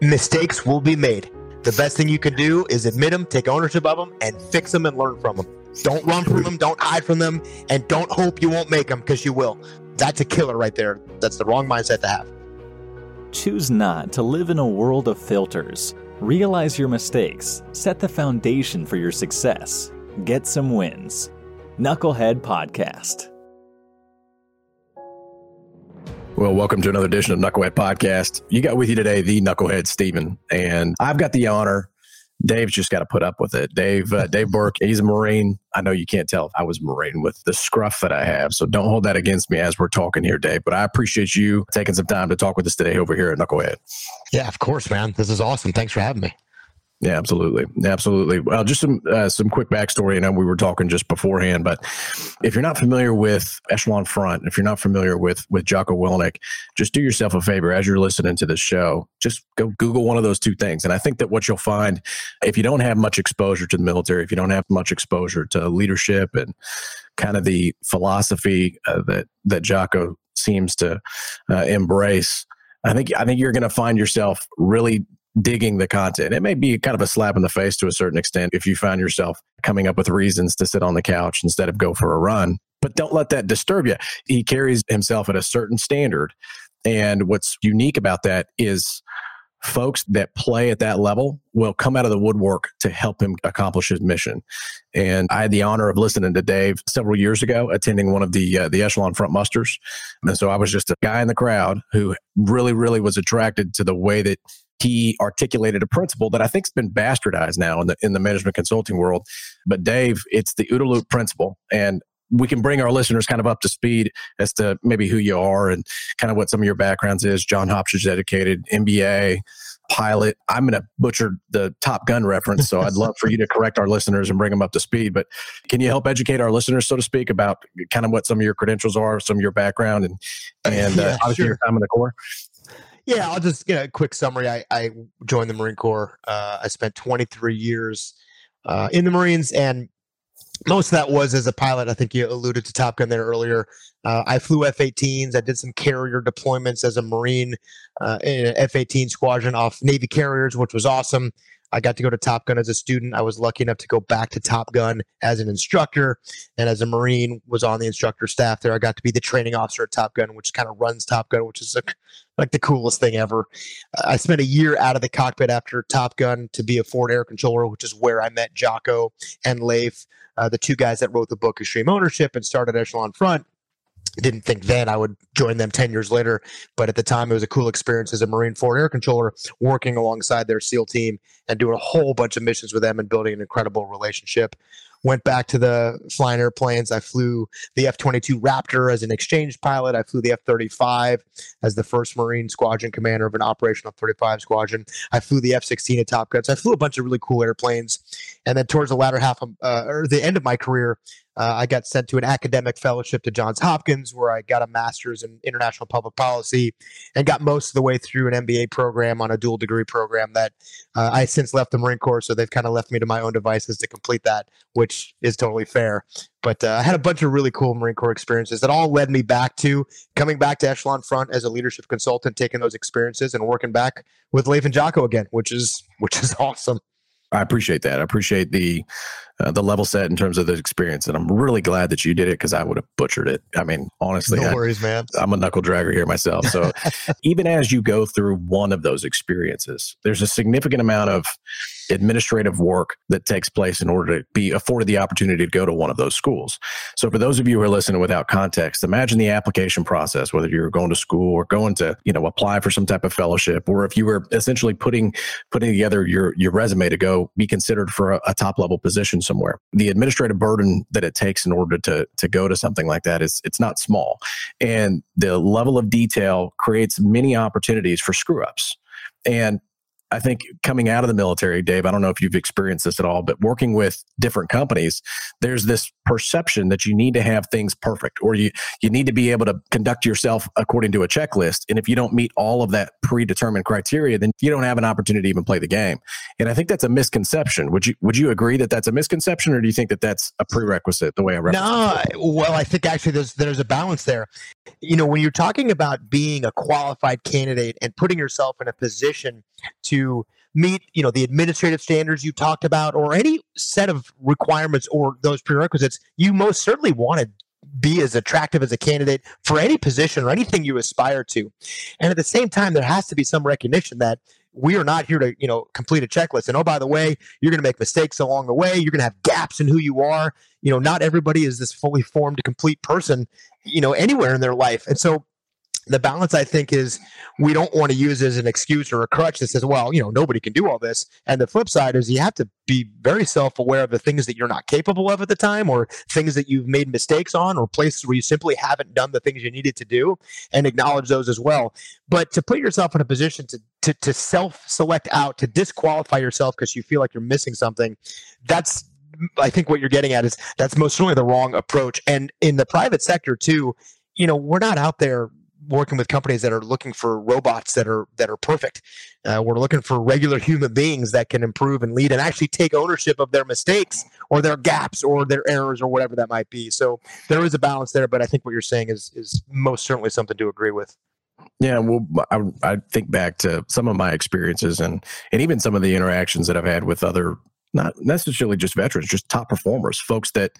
Mistakes will be made. The best thing you can do is admit them, take ownership of them, and fix them and learn from them. Don't run from them, don't hide from them, and don't hope you won't make them because you will. That's a killer right there. That's the wrong mindset to have. Choose not to live in a world of filters. Realize your mistakes, set the foundation for your success, get some wins. Knucklehead Podcast. Well, welcome to another edition of Knucklehead Podcast. You got with you today the Knucklehead Steven, and I've got the honor. Dave's just got to put up with it. Dave, uh, Dave Burke, he's a Marine. I know you can't tell I was Marine with the scruff that I have, so don't hold that against me as we're talking here, Dave. But I appreciate you taking some time to talk with us today over here at Knucklehead. Yeah, of course, man. This is awesome. Thanks for having me. Yeah, absolutely, absolutely. Well, just some uh, some quick backstory. I know we were talking just beforehand, but if you're not familiar with Echelon Front, if you're not familiar with with Jocko Willink, just do yourself a favor as you're listening to this show. Just go Google one of those two things, and I think that what you'll find, if you don't have much exposure to the military, if you don't have much exposure to leadership and kind of the philosophy uh, that that Jocko seems to uh, embrace, I think I think you're going to find yourself really digging the content. It may be kind of a slap in the face to a certain extent if you find yourself coming up with reasons to sit on the couch instead of go for a run. But don't let that disturb you. He carries himself at a certain standard. And what's unique about that is folks that play at that level will come out of the woodwork to help him accomplish his mission. And I had the honor of listening to Dave several years ago, attending one of the uh, the Echelon Front musters, and so I was just a guy in the crowd who really, really was attracted to the way that he articulated a principle that I think's been bastardized now in the in the management consulting world. But Dave, it's the OODA loop principle, and we can bring our listeners kind of up to speed as to maybe who you are and kind of what some of your backgrounds is. Johns Hopkins educated, MBA, pilot. I'm going to butcher the Top Gun reference, so I'd love for you to correct our listeners and bring them up to speed. But can you help educate our listeners, so to speak, about kind of what some of your credentials are, some of your background, and and uh, yeah, obviously sure. your time in the Corps? Yeah, I'll just get a quick summary. I, I joined the Marine Corps. Uh, I spent 23 years uh, in the Marines, and most of that was as a pilot. I think you alluded to Top Gun there earlier. Uh, I flew F 18s. I did some carrier deployments as a Marine uh, in an F 18 squadron off Navy carriers, which was awesome. I got to go to Top Gun as a student. I was lucky enough to go back to Top Gun as an instructor, and as a Marine, was on the instructor staff there. I got to be the training officer at Top Gun, which kind of runs Top Gun, which is a, like the coolest thing ever. I spent a year out of the cockpit after Top Gun to be a forward air controller, which is where I met Jocko and Leif, uh, the two guys that wrote the book Extreme Ownership and started Echelon Front didn't think then I would join them 10 years later. But at the time, it was a cool experience as a Marine Forward Air Controller, working alongside their SEAL team and doing a whole bunch of missions with them and building an incredible relationship. Went back to the flying airplanes. I flew the F 22 Raptor as an exchange pilot. I flew the F 35 as the first Marine squadron commander of an operational 35 squadron. I flew the F 16 at Top Gun. So I flew a bunch of really cool airplanes. And then towards the latter half of, uh, or the end of my career, uh, I got sent to an academic fellowship to Johns Hopkins, where I got a master's in international public policy and got most of the way through an MBA program on a dual degree program that uh, I since left the Marine Corps. So they've kind of left me to my own devices to complete that, which is totally fair. But uh, I had a bunch of really cool Marine Corps experiences that all led me back to coming back to Echelon Front as a leadership consultant, taking those experiences and working back with Leif and Jocko again, which is which is awesome. I appreciate that. I appreciate the uh, the level set in terms of the experience, and I'm really glad that you did it because I would have butchered it. I mean, honestly, no worries, I, man. I'm a knuckle dragger here myself. So even as you go through one of those experiences, there's a significant amount of administrative work that takes place in order to be afforded the opportunity to go to one of those schools. So for those of you who are listening without context, imagine the application process, whether you're going to school or going to, you know, apply for some type of fellowship, or if you were essentially putting putting together your your resume to go be considered for a, a top level position somewhere. The administrative burden that it takes in order to to go to something like that is it's not small. And the level of detail creates many opportunities for screw ups. And I think coming out of the military, Dave, I don't know if you've experienced this at all, but working with different companies, there's this perception that you need to have things perfect or you you need to be able to conduct yourself according to a checklist. And if you don't meet all of that predetermined criteria, then you don't have an opportunity to even play the game. And I think that's a misconception. Would you would you agree that that's a misconception, or do you think that that's a prerequisite? The way I no, well, I think actually there's there's a balance there. You know, when you're talking about being a qualified candidate and putting yourself in a position to meet you know the administrative standards you talked about or any set of requirements or those prerequisites you most certainly want to be as attractive as a candidate for any position or anything you aspire to. And at the same time there has to be some recognition that we are not here to you know complete a checklist and oh by the way you're going to make mistakes along the way you're going to have gaps in who you are. You know not everybody is this fully formed complete person you know anywhere in their life. And so the balance i think is we don't want to use as an excuse or a crutch that says well you know nobody can do all this and the flip side is you have to be very self-aware of the things that you're not capable of at the time or things that you've made mistakes on or places where you simply haven't done the things you needed to do and acknowledge those as well but to put yourself in a position to to, to self-select out to disqualify yourself because you feel like you're missing something that's I think what you're getting at is that's most certainly the wrong approach. And in the private sector too, you know, we're not out there working with companies that are looking for robots that are that are perfect. Uh, we're looking for regular human beings that can improve and lead and actually take ownership of their mistakes or their gaps or their errors or whatever that might be. So there is a balance there, but I think what you're saying is is most certainly something to agree with. Yeah, well, I, I think back to some of my experiences and and even some of the interactions that I've had with other not necessarily just veterans, just top performers, folks that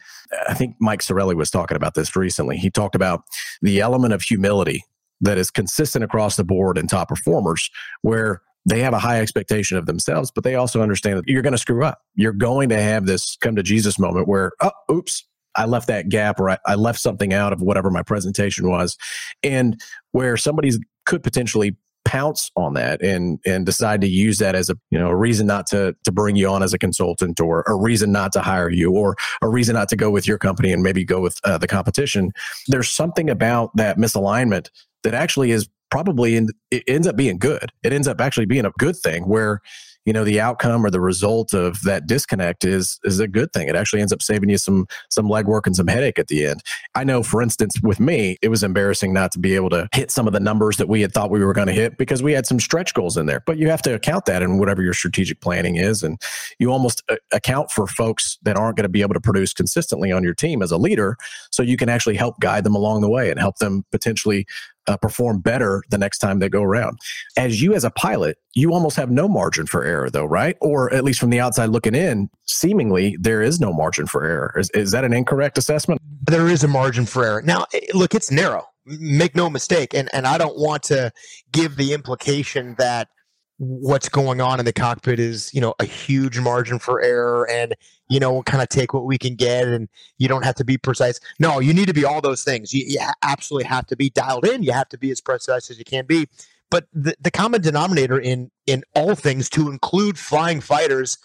I think Mike Sarraille was talking about this recently. He talked about the element of humility that is consistent across the board in top performers, where they have a high expectation of themselves, but they also understand that you're going to screw up. You're going to have this come to Jesus moment where, oh, oops, I left that gap or I, I left something out of whatever my presentation was. And where somebody's could potentially pounce on that and and decide to use that as a you know a reason not to to bring you on as a consultant or a reason not to hire you or a reason not to go with your company and maybe go with uh, the competition there's something about that misalignment that actually is probably in, it ends up being good. It ends up actually being a good thing where you know the outcome or the result of that disconnect is is a good thing. It actually ends up saving you some some legwork and some headache at the end. I know for instance with me it was embarrassing not to be able to hit some of the numbers that we had thought we were going to hit because we had some stretch goals in there. But you have to account that in whatever your strategic planning is and you almost uh, account for folks that aren't going to be able to produce consistently on your team as a leader so you can actually help guide them along the way and help them potentially uh, perform better the next time they go around. As you, as a pilot, you almost have no margin for error, though, right? Or at least from the outside looking in, seemingly there is no margin for error. Is, is that an incorrect assessment? There is a margin for error. Now, eh, look, it's narrow. Make no mistake, and and I don't want to give the implication that what's going on in the cockpit is you know a huge margin for error and you know we'll kind of take what we can get and you don't have to be precise. No you need to be all those things. You, you absolutely have to be dialed in. You have to be as precise as you can be. But the, the common denominator in in all things to include flying fighters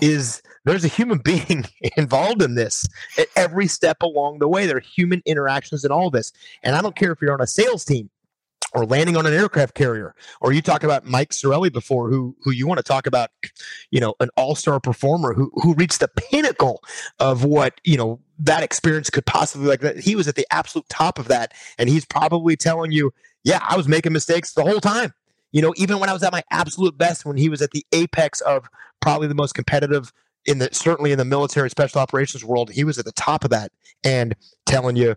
is there's a human being involved in this at every step along the way. There are human interactions in all this. And i don't care if you're on a sales team or landing on an aircraft carrier, or you talk about Mike Sarraille before, who who you want to talk about, you know, an all star performer who who reached the pinnacle of what you know that experience could possibly like. That he was at the absolute top of that, and he's probably telling you, yeah, I was making mistakes the whole time. You know, even when I was at my absolute best, when he was at the apex of probably the most competitive in the certainly in the military special operations world, he was at the top of that, and telling you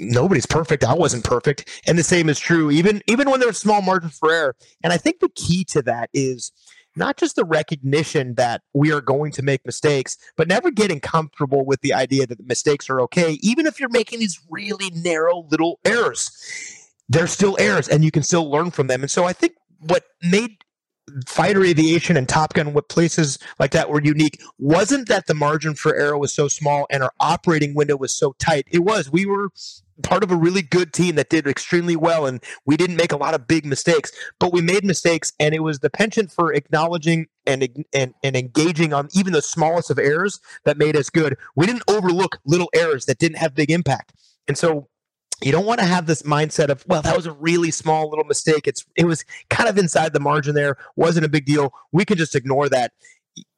nobody's perfect. I wasn't perfect. And the same is true even even when there's small margins for error. And I think the key to that is not just the recognition that we are going to make mistakes, but never getting comfortable with the idea that the mistakes are okay, even if you're making these really narrow little errors. They're still errors and you can still learn from them. And so I think what made fighter aviation and Top Gun, what places like that were unique, wasn't that the margin for error was so small and our operating window was so tight. It was. We were part of a really good team that did extremely well and we didn't make a lot of big mistakes but we made mistakes and it was the penchant for acknowledging and, and and engaging on even the smallest of errors that made us good we didn't overlook little errors that didn't have big impact and so you don't want to have this mindset of well that was a really small little mistake. It's it was kind of inside the margin there. Wasn't a big deal. We can just ignore that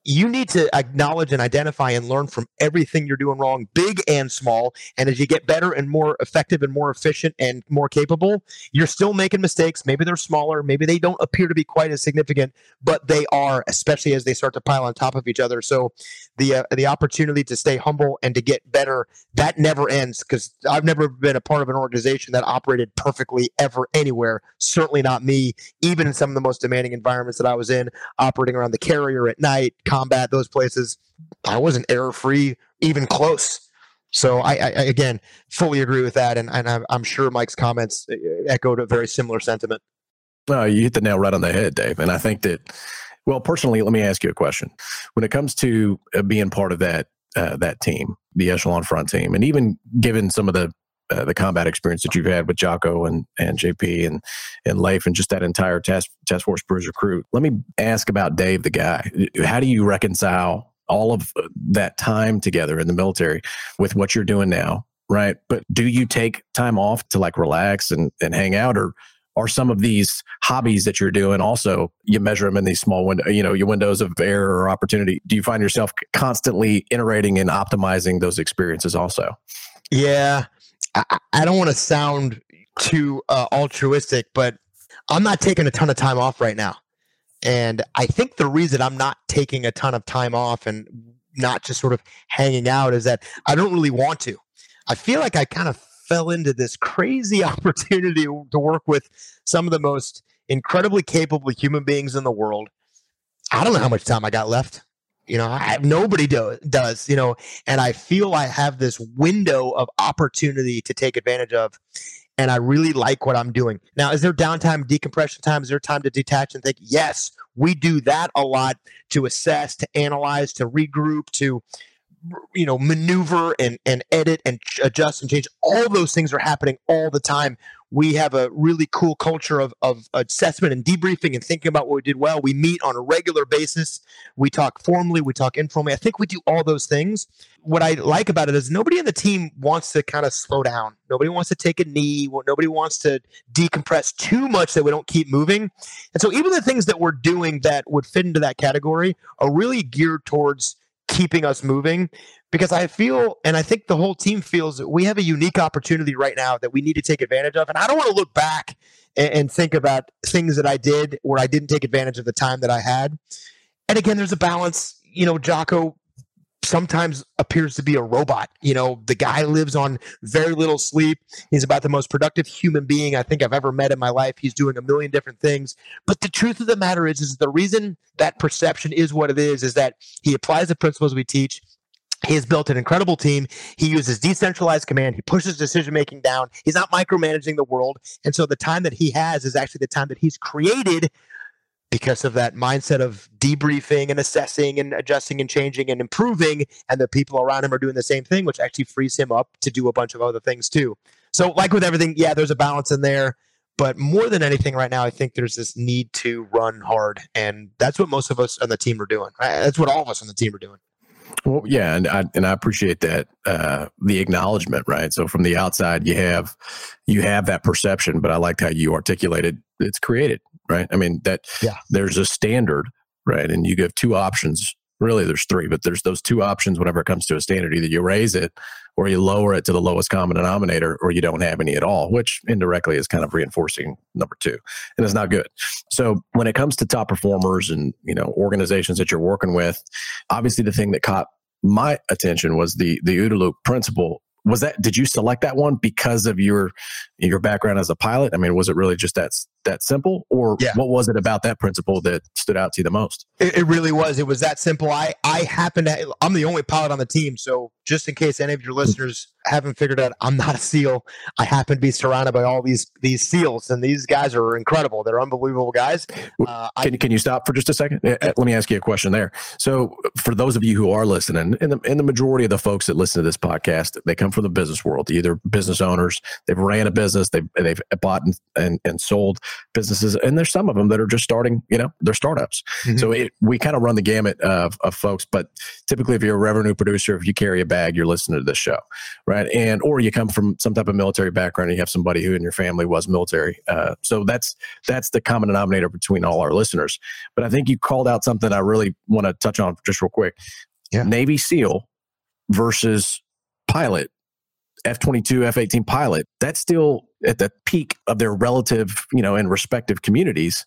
you need to acknowledge and identify and learn from everything you're doing wrong, big and small. And as you get better and more effective and more efficient and more capable, you're still making mistakes. Maybe they're smaller, maybe they don't appear to be quite as significant, but they are, especially as they start to pile on top of each other. So the uh, the opportunity to stay humble and to get better that never ends because I've never been a part of an organization that operated perfectly ever anywhere. Certainly not me, even in some of the most demanding environments that I was in, operating around the carrier at night combat, those places, I wasn't error free, even close. So I, I, again fully agree with that, and, and I'm sure Mike's comments uh, echoed a very similar sentiment. No, you hit the nail right on the head, Dave. And I think that, well, personally, let me ask you a question. When it comes to uh, being part of that uh, that team, the echelon front team, and even given some of the uh, the combat experience that you've had with Jocko and, and JP and and Leif and just that entire task task force bruiser crew. Let me ask about Dave, the guy. How do you reconcile all of that time together in the military with what you're doing now? Right. But do you take time off to like relax and, and hang out or are some of these hobbies that you're doing also you measure them in these small window you know your windows of error or opportunity do you find yourself constantly iterating and optimizing those experiences also yeah I, I don't want to sound too uh, altruistic, but I'm not taking a ton of time off right now. And I think the reason I'm not taking a ton of time off and not just sort of hanging out is that I don't really want to. I feel like I kind of fell into this crazy opportunity to work with some of the most incredibly capable human beings in the world. I don't know how much time I got left. You know, I, nobody do, does, you know, and I feel I have this window of opportunity to take advantage of. And I really like what I'm doing. Now, is there downtime, decompression time? Is there time to detach and think? Yes, we do that a lot to assess, to analyze, to regroup, to you know maneuver and and edit and adjust and change all those things are happening all the time we have a really cool culture of, of assessment and debriefing and thinking about what we did well. We meet on a regular basis. We talk formally, we talk informally. I think we do all those things. What I like about it is nobody in the team wants to kind of slow down. Nobody wants to take a knee. Nobody wants to decompress too much that we don't keep moving. And so even the things that we're doing that would fit into that category are really geared towards keeping us moving because I feel, and I think the whole team feels that we have a unique opportunity right now that we need to take advantage of. And I don't want to look back and, and, think about things that I did where I didn't take advantage of the time that I had. And again, there's a balance. You know, Jocko sometimes appears to be a robot. You know, the guy lives on very little sleep. He's about the most productive human being I think I've ever met in my life. He's doing a million different things. But the truth of the matter is, is the reason that perception is what it is, is that he applies the principles we teach. He has built an incredible team. He uses decentralized command. He pushes decision making down. He's not micromanaging the world. And so the time that he has is actually the time that he's created because of that mindset of debriefing and assessing and adjusting and changing and improving. And the people around him are doing the same thing, which actually frees him up to do a bunch of other things too. So, like with everything, yeah, there's a balance in there. But more than anything, right now, I think there's this need to run hard. And that's what most of us on the team are doing. That's what all of us on the team are doing. Well, yeah, and I and I appreciate that uh, the acknowledgement, right? So from the outside, you have you have that perception, but I liked how you articulated it's created, right? I mean that yeah. there's a standard, right? And you give two options. Really, there's three, but there's those two options whenever it comes to a standard. Either you raise it, or you lower it to the lowest common denominator, or you don't have any at all, which indirectly is kind of reinforcing number two, and it's not good. So when it comes to top performers and you know organizations that you're working with, obviously the thing that caught my attention was the the OODA loop principle was that did you select that one because of your your background as a pilot i mean was it really just that that simple or yeah. what was it about that principle that stood out to you the most? It, it, really was. It was that simple. I i happen to i'm the only pilot on the team so just in case any of your listeners haven't figured out i'm not a seal. I happen to be surrounded by all these these seals and these guys are incredible. They're unbelievable guys. Uh, can, I, can you stop for just a second? Let me ask you a question there. So for those of you who are listening and the, and the majority of the folks that listen to this podcast they come from the business world either business owners they've ran a business they've, they've bought and, and, and sold businesses, and there's some of them that are just starting. You know, they're startups. Mm-hmm. So it, we kind of run the gamut of, of folks. But typically, if you're a revenue producer, if you carry a bag, you're listening to this show, right? And or you come from some type of military background, and you have somebody who in your family was military. Uh, so that's that's the common denominator between all our listeners. But I think you called out something I really want to touch on just real quick. Yeah. Navy SEAL versus pilot F 22, F 18 pilot, that's still at the peak of their relative, you know, and respective communities.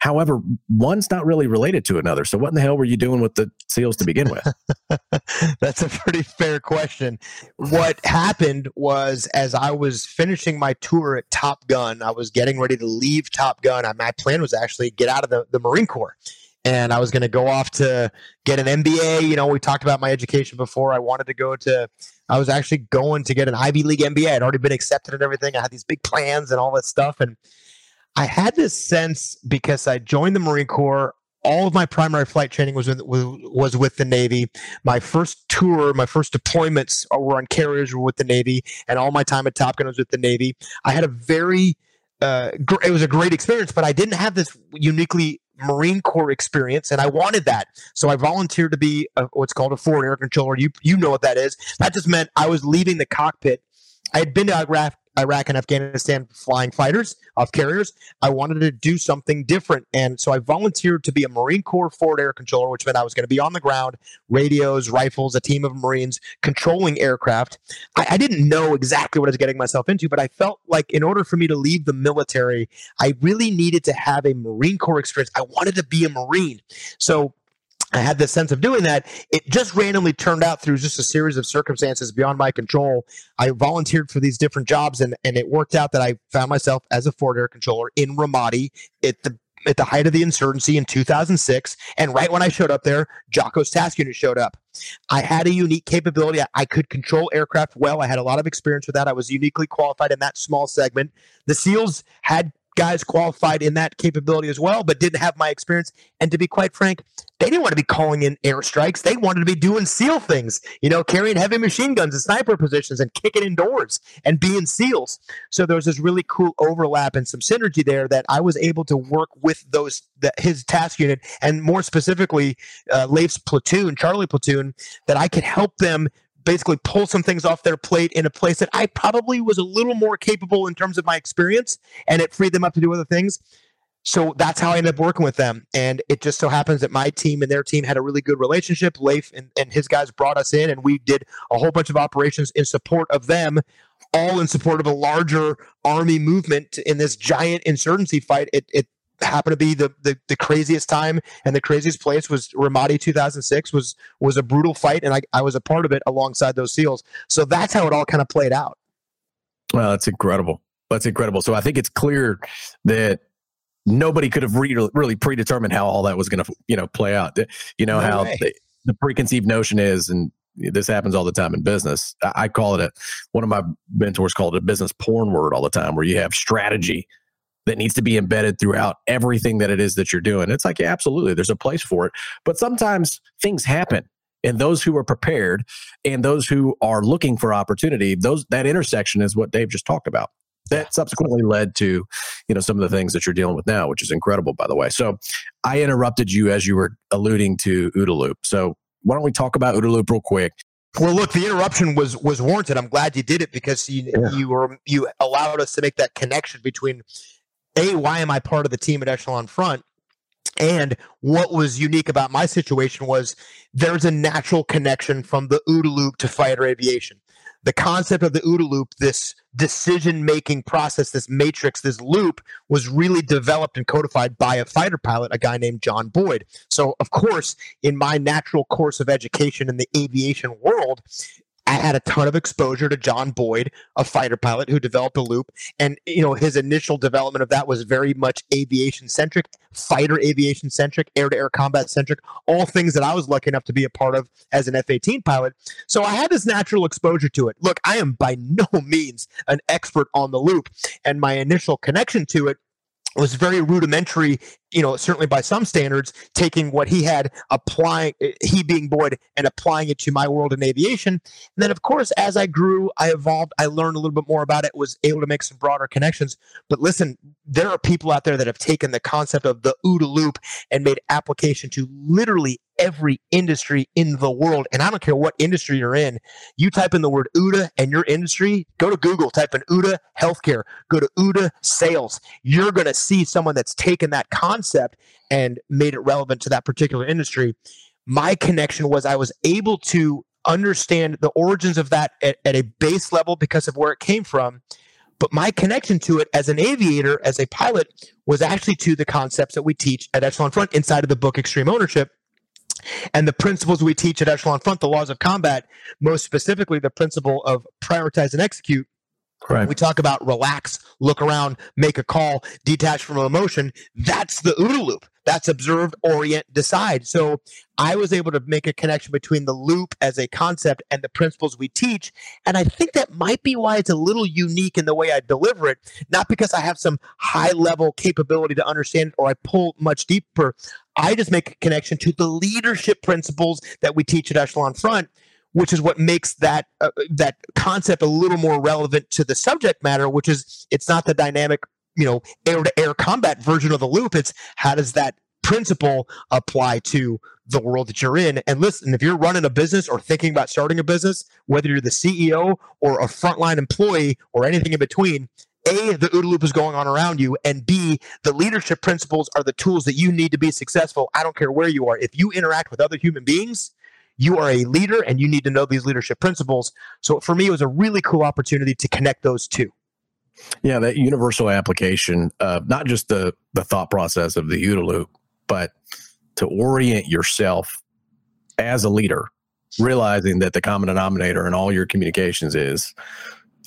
However, one's not really related to another. So, what in the hell were you doing with the SEALs to begin with? That's a pretty fair question. What happened was, as I was finishing my tour at Top Gun, I was getting ready to leave Top Gun. My plan was actually get out of the, the Marine Corps and I was going to go off to get an MBA. You know, we talked about my education before. I wanted to go to, I was actually going to get an Ivy League MBA. I'd already been accepted and everything. I had these big plans and all that stuff. And I had this sense because I joined the Marine Corps. All of my primary flight training was with, was with the Navy. My first tour, my first deployments were on carriers were with the Navy, and all my time at Top Gun was with the Navy. I had a very uh, it was a great experience, but I didn't have this uniquely Marine Corps experience, and I wanted that. So I volunteered to be a, what's called a forward air controller. You you know what that is? That just meant I was leaving the cockpit. I had been to Iraq, Iraq and Afghanistan flying fighters off carriers. I wanted to do something different. And so I volunteered to be a Marine Corps forward air controller, which meant I was going to be on the ground, radios, rifles, a team of Marines controlling aircraft. I, I didn't know exactly what I was getting myself into, but I felt like in order for me to leave the military, I really needed to have a Marine Corps experience. I wanted to be a Marine. So I had this sense of doing that. It just randomly turned out through just a series of circumstances beyond my control. I volunteered for these different jobs, and, and it worked out that I found myself as a forward air controller in Ramadi at the at the height of the insurgency in 2006. And right when I showed up there, Jocko's task unit showed up. I had a unique capability. I, I could control aircraft well. I had a lot of experience with that. I was uniquely qualified in that small segment. The SEALs had guys qualified in that capability as well, but didn't have my experience. And to be quite frank, they didn't want to be calling in airstrikes. They wanted to be doing SEAL things, you know, carrying heavy machine guns and sniper positions and kicking indoors and being SEALs. So there was this really cool overlap and some synergy there that I was able to work with those, the, his task unit, and more specifically, uh, Leif's platoon, Charlie platoon, that I could help them basically pull some things off their plate in a place that I probably was a little more capable in terms of my experience, and it freed them up to do other things. So that's how I ended up working with them. And it just so happens that my team and their team had a really good relationship. Leif and, and his guys brought us in, and we did a whole bunch of operations in support of them, all in support of a larger army movement in this giant insurgency fight. It, it happened to be the, the, the craziest time and the craziest place was Ramadi 2006 was was a brutal fight and I, I was a part of it alongside those SEALs. So that's how it all kind of played out. Well, that's incredible. That's incredible. So I think it's clear that nobody could have re- really predetermined how all that was going to you know play out. You know no how the, the, preconceived notion is, and this happens all the time in business. I, I call it a one of my mentors called it a business porn word all the time, where you have strategy that needs to be embedded throughout everything that it is that you're doing. It's like, yeah, absolutely, there's a place for it. But sometimes things happen. And those who are prepared and those who are looking for opportunity, those that intersection is what Dave just talked about. That subsequently led to, you know, some of the things that you're dealing with now, which is incredible, by the way. So I interrupted you as you were alluding to OODA Loop. So why don't we talk about OODA Loop real quick? Well, look, the interruption was was warranted. I'm glad you did it because you yeah. you were you allowed us to make that connection between a, why am I part of the team at Echelon Front? And what was unique about my situation was there's a natural connection from the OODA loop to fighter aviation. The concept of the OODA loop, this decision making process, this matrix, this loop, was really developed and codified by a fighter pilot, a guy named John Boyd. So, of course, in my natural course of education in the aviation world, I had a ton of exposure to John Boyd, a fighter pilot who developed a loop. And, you know, his initial development of that was very much aviation centric, fighter aviation centric, air to air combat centric, all things that I was lucky enough to be a part of as an F 18 pilot. So I had this natural exposure to it. Look, I am by no means an expert on the loop. And my initial connection to it was very rudimentary you know, certainly by some standards, taking what he had, applying, eh, he being Boyd, and applying it to my world in aviation. And then, of course, as I grew, I evolved, I learned a little bit more about it, was able to make some broader connections. But listen, there are people out there that have taken the concept of the OODA loop and made application to literally every industry in the world. And I don't care what industry you're in. You type in the word OODA and your industry, go to Google, type in OODA healthcare, go to OODA sales. You're going to see someone that's taken that concept and made it relevant to that particular industry. My connection was I was able to understand the origins of that at, at a base level because of where it came from. But my connection to it as an aviator, as a pilot, was actually to the concepts that we teach at Echelon Front inside of the book Extreme Ownership and the principles we teach at Echelon Front, the laws of combat, most specifically the principle of prioritize and execute. Right. We talk about relax, look around, make a call, detach from emotion. That's the OODA loop. That's observe, orient, decide. So I was able to make a connection between the loop as a concept and the principles we teach. And I think that might be why it's a little unique in the way I deliver it. Not because I have some high level capability to understand or I pull much deeper. I just make a connection to the leadership principles that we teach at Echelon Front, which is what makes that uh, that concept a little more relevant to the subject matter. Which is it's not the dynamic, you know, air to air combat version of the loop. It's how does that principle apply to the world that you're in. And listen, if you're running a business or thinking about starting a business, whether you're the CEO or a frontline employee or anything in between, a, the OODA loop is going on around you, and B, the leadership principles are the tools that you need to be successful. I don't care where you are. If you interact with other human beings, you are a leader and you need to know these leadership principles. So for me, it was a really cool opportunity to connect those two. Yeah, that universal application of not just the the thought process of the OODA loop, but to orient yourself as a leader, realizing that the common denominator in all your communications is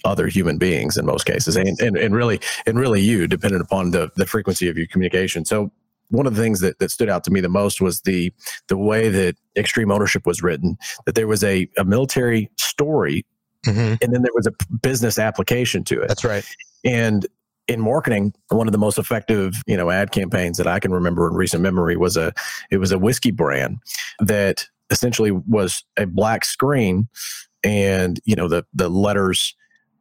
other human beings in most cases and, and, and really and really you dependent upon the, the frequency of your communication so one of the things that, that stood out to me the most was the the way that extreme ownership was written that there was a, a military story mm-hmm. and then there was a business application to it that's right and in marketing one of the most effective you know ad campaigns that i can remember in recent memory was a it was a whiskey brand that essentially was a black screen and you know the the letters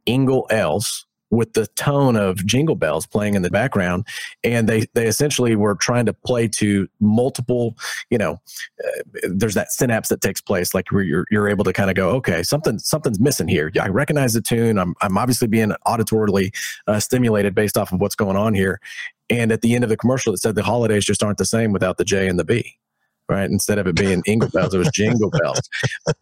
Ingle Els with the tone of jingle bells playing in the background and they they essentially were trying to play to multiple you know uh, there's that synapse that takes place like where you're, you're able to kind of go okay something something's missing here. I recognize the tune. I'm, I'm obviously being auditorily uh, stimulated based off of what's going on here. And at the end of the commercial it said the holidays just aren't the same without the j and the b right? Instead of it being ingle bells it was jingle bells.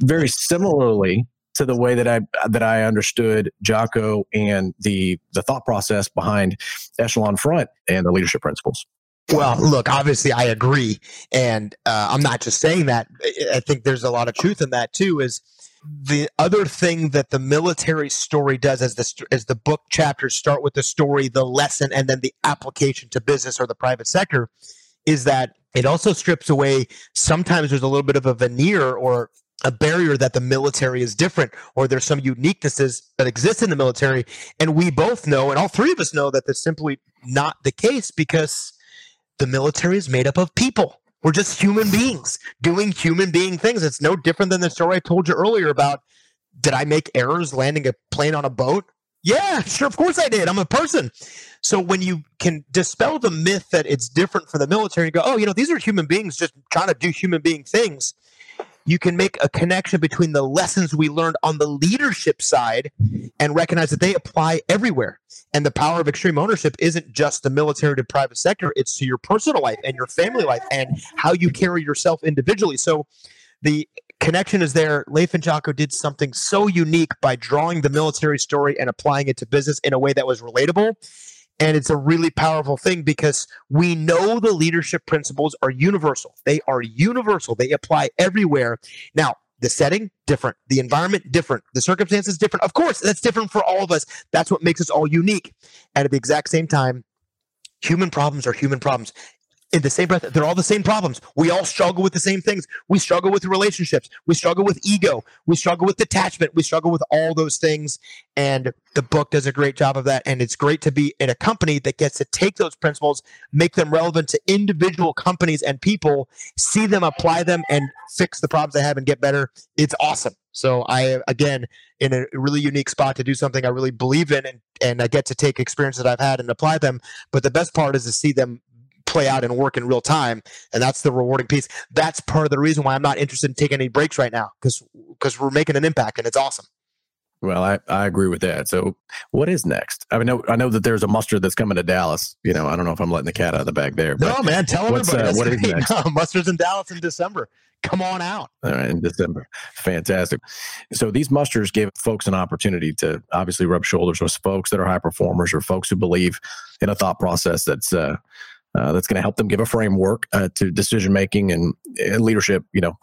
Very similarly to the way that I that I understood Jocko and the the thought process behind Echelon Front and the leadership principles. Well, look, obviously I agree, and uh, I'm not just saying that. I think there's a lot of truth in that too. Is the other thing that the military story does as the as the book chapters start with the story, the lesson, and then the application to business or the private sector, is that it also strips away. Sometimes there's a little bit of a veneer or a barrier that the military is different or there's some uniquenesses that exist in the military. And we both know and all three of us know that that's simply not the case because the military is made up of people. We're just human beings doing human being things. It's no different than the story i told you earlier about did i make errors landing a plane on a boat? Yeah sure of course i did. I'm a person. So when you can dispel the myth that it's different for the military and go oh you know these are human beings just trying to do human being things you can make a connection between the lessons we learned on the leadership side and recognize that they apply everywhere. And the power of extreme ownership isn't just the military to private sector, it's to your personal life and your family life and how you carry yourself individually. So the connection is there. Leif and Jocko did something so unique by drawing the military story and applying it to business in a way that was relatable and it's a really powerful thing because we know the leadership principles are universal. They are universal. They apply everywhere. Now, the setting different, the environment different, the circumstances different. Of course, that's different for all of us. That's what makes us all unique. And at the exact same time, human problems are human problems in the same breath, they're all the same problems. We all struggle with the same things. We struggle with relationships. We struggle with ego. We struggle with detachment. We struggle with all those things. And the book does a great job of that. And it's great to be in a company that gets to take those principles, make them relevant to individual companies and people, see them, apply them, and fix the problems they have and get better. It's awesome. So I, again, in a really unique spot to do something I really believe in and, and I get to take experiences that I've had and apply them. But the best part is to see them play out and work in real time and that's the rewarding piece that's part of the reason why i'm not interested in taking any breaks right now because because we're making an impact and it's awesome well, I, I agree with that. So, what is next? I mean, I know that there's a muster that's coming to Dallas. You know, I don't know if I'm letting the cat out of the bag there. no, man, tell everybody. Uh, what is next? No, muster's in Dallas in December. Come on out. All right, in December. Fantastic. So these musters give folks an opportunity to obviously rub shoulders with folks that are high performers or folks who believe in a thought process that's uh, uh, that's going to help them give a framework uh, to decision making and, and, leadership. You know,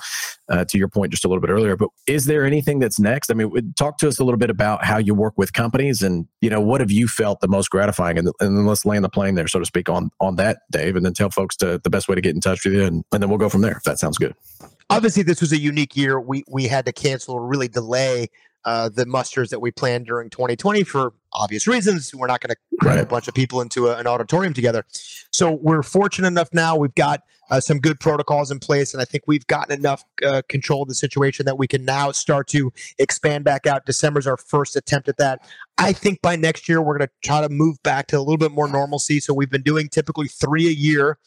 uh, to your point just a little bit earlier. But is there anything that's next? I mean, talk to us a little bit about how you work with companies, and you know, what have you felt the most gratifying? And, and then let's land the plane there, so to speak, on on that, Dave, and then tell folks to, the best way to get in touch with you, and, and then we'll go from there. If that sounds good. Obviously, this was a unique year. We we had to cancel or really delay uh, the musters that we planned during 2020 for obvious reasons. We're not going to cram a bunch of people into a, an auditorium together. So we're fortunate enough now. We've got uh, some good protocols in place, and I think we've gotten enough uh, control of the situation that we can now start to expand back out. December's our first attempt at that. I think by next year we're going to try to move back to a little bit more normalcy. So we've been doing typically three a year.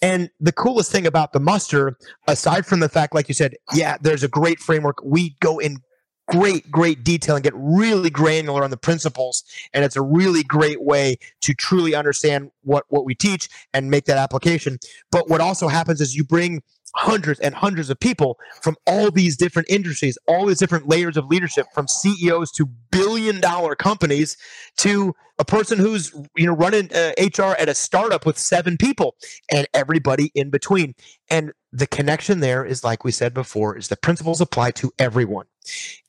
And the coolest thing about the muster, aside from the fact, like you said, yeah, there's a great framework. We go in great, great detail and get really granular on the principles. And it's a really great way to truly understand what, what we teach and make that application. But what also happens is you bring hundreds and hundreds of people from all these different industries, all these different layers of leadership, from CEOs to billion dollar companies to a person who's you know running uh, HR at a startup with seven people and everybody in between. And the connection there is like we said before is the principles apply to everyone.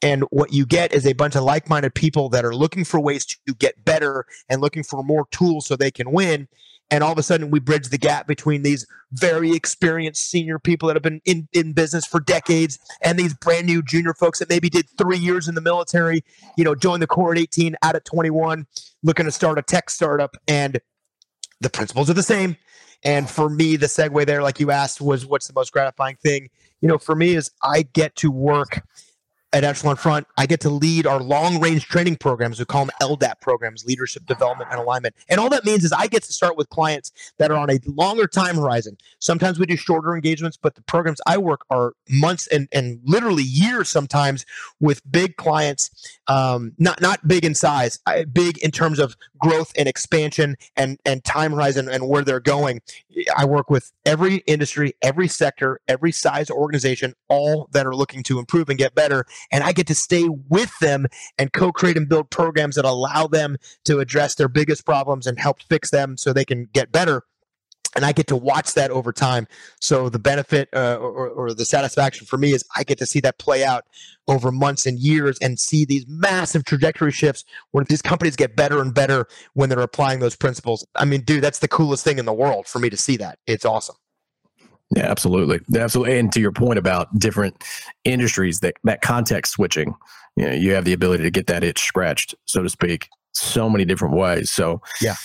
And what you get is a bunch of like-minded people that are looking for ways to get better and looking for more tools so they can win. And all of a sudden we bridge the gap between these very experienced senior people that have been in, in business for decades and these brand new junior folks that maybe did three years in the military you know joined the corps at 18 out at 21 looking to start a tech startup. And the principles are the same. And for me the segue there like you asked was what's the most gratifying thing? You know for me is i get to work at Echelon Front, I get to lead our long range training programs. We call them LDAP programs, leadership development and alignment. And all that means is I get to start with clients that are on a longer time horizon. Sometimes we do shorter engagements, but the programs I work are months and, and literally years sometimes with big clients, um, not, not big in size, big in terms of growth and expansion and, and time horizon and where they're going. I work with every industry, every sector, every size organization, all that are looking to improve and get better and I get to stay with them and co-create and build programs that allow them to address their biggest problems and help fix them so they can get better and I get to watch that over time. So the benefit uh, or, or, the satisfaction for me is I get to see that play out over months and years and see these massive trajectory shifts where these companies get better and better when they're applying those principles. I mean, dude, that's the coolest thing in the world for me to see that. It's awesome. Yeah, absolutely, absolutely. And to your point about different industries, that that context switching, you know, you have the ability to get that itch scratched, so to speak, so many different ways. So yeah,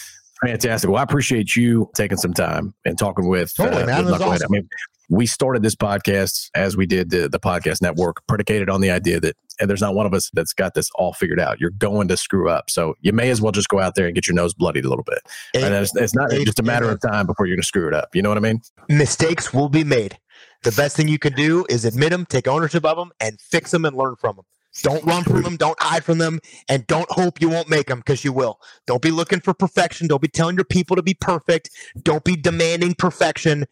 fantastic. Well, I appreciate you taking some time and talking with. Totally, uh, man. With awesome. I mean, we started this podcast as we did the, the podcast network predicated on the idea that and there's not one of us that's got this all figured out you're going to screw up so you may as well just go out there and get your nose bloodied a little bit and it's, it's not just a matter of time before you're going to screw it up you know what i mean mistakes will be made the best thing you can do is admit them take ownership of them and fix them and learn from them don't run from them. Don't hide from them. And don't hope you won't make them because you will. Don't be looking for perfection. Don't be telling your people to be perfect. Don't be demanding perfection.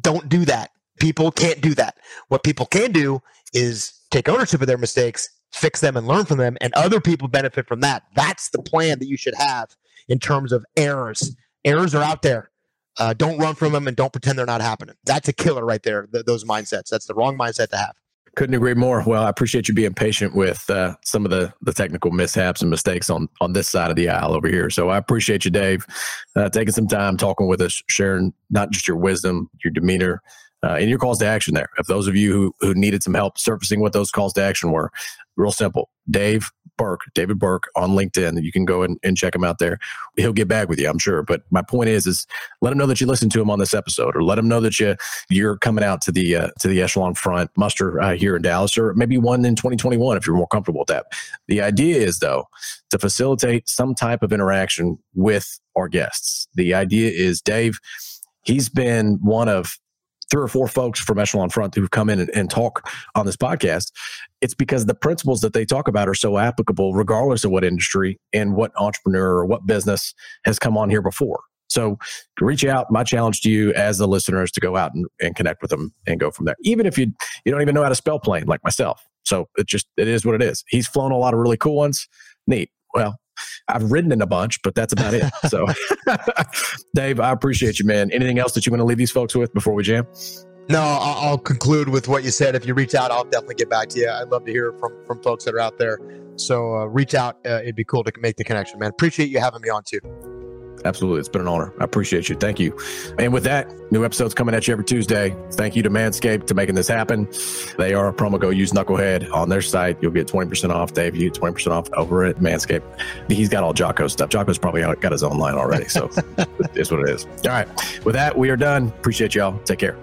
Don't do that. People can't do that. What people can do is take ownership of their mistakes, fix them, and learn from them, and other people benefit from that. That's the plan that you should have in terms of errors. Errors are out there. Uh, don't run from them and don't pretend they're not happening. That's a killer right there. Th- those mindsets. That's the wrong mindset to have. Couldn't agree more. Well, I appreciate you being patient with uh, some of the the technical mishaps and mistakes on on this side of the aisle over here. So I appreciate you, Dave, uh, taking some time talking with us, sharing not just your wisdom, your demeanor, uh, and your calls to action there. If those of you who, who needed some help surfacing what those calls to action were, real simple. Dave Burke, David Burke on LinkedIn. You can go and, and check him out there. He'll get back with you, I'm sure. But my point is, is let him know that you listened to him on this episode, or let him know that you you're coming out to the uh, to the echelon front muster uh, here in Dallas, or maybe one in 2021 if you're more comfortable with that. The idea is though to facilitate some type of interaction with our guests. The idea is Dave. He's been one of three or four folks from Echelon Front who've come in and, and, talk on this podcast, it's because the principles that they talk about are so applicable regardless of what industry and what entrepreneur or what business has come on here before. So reach out. My challenge to you as the listener is to go out and, and connect with them and go from there. Even if you you don't even know how to spell plane like myself. So it just it is what it is. He's flown a lot of really cool ones. Neat. Well, I've ridden in a bunch, but that's about it. So, Dave, I appreciate you, man. Anything else that you want to leave these folks with before we jam? No, I'll conclude with what you said. If you reach out, I'll definitely get back to you. I'd love to hear from from folks that are out there. So uh, reach out. Uh, it'd be cool to make the connection, man. Appreciate you having me on too. Absolutely. It's been an honor. I appreciate you. Thank you. And with that, new episodes coming at you every Tuesday. Thank you to Manscaped to making this happen. They are a promo code. Use Knucklehead on their site. You'll get 20% off. Dave, you get 20% off over at Manscaped. He's got all Jocko stuff. Jocko's probably got his own line already. So it's what it is. All right. With that, we are done. Appreciate y'all. Take care.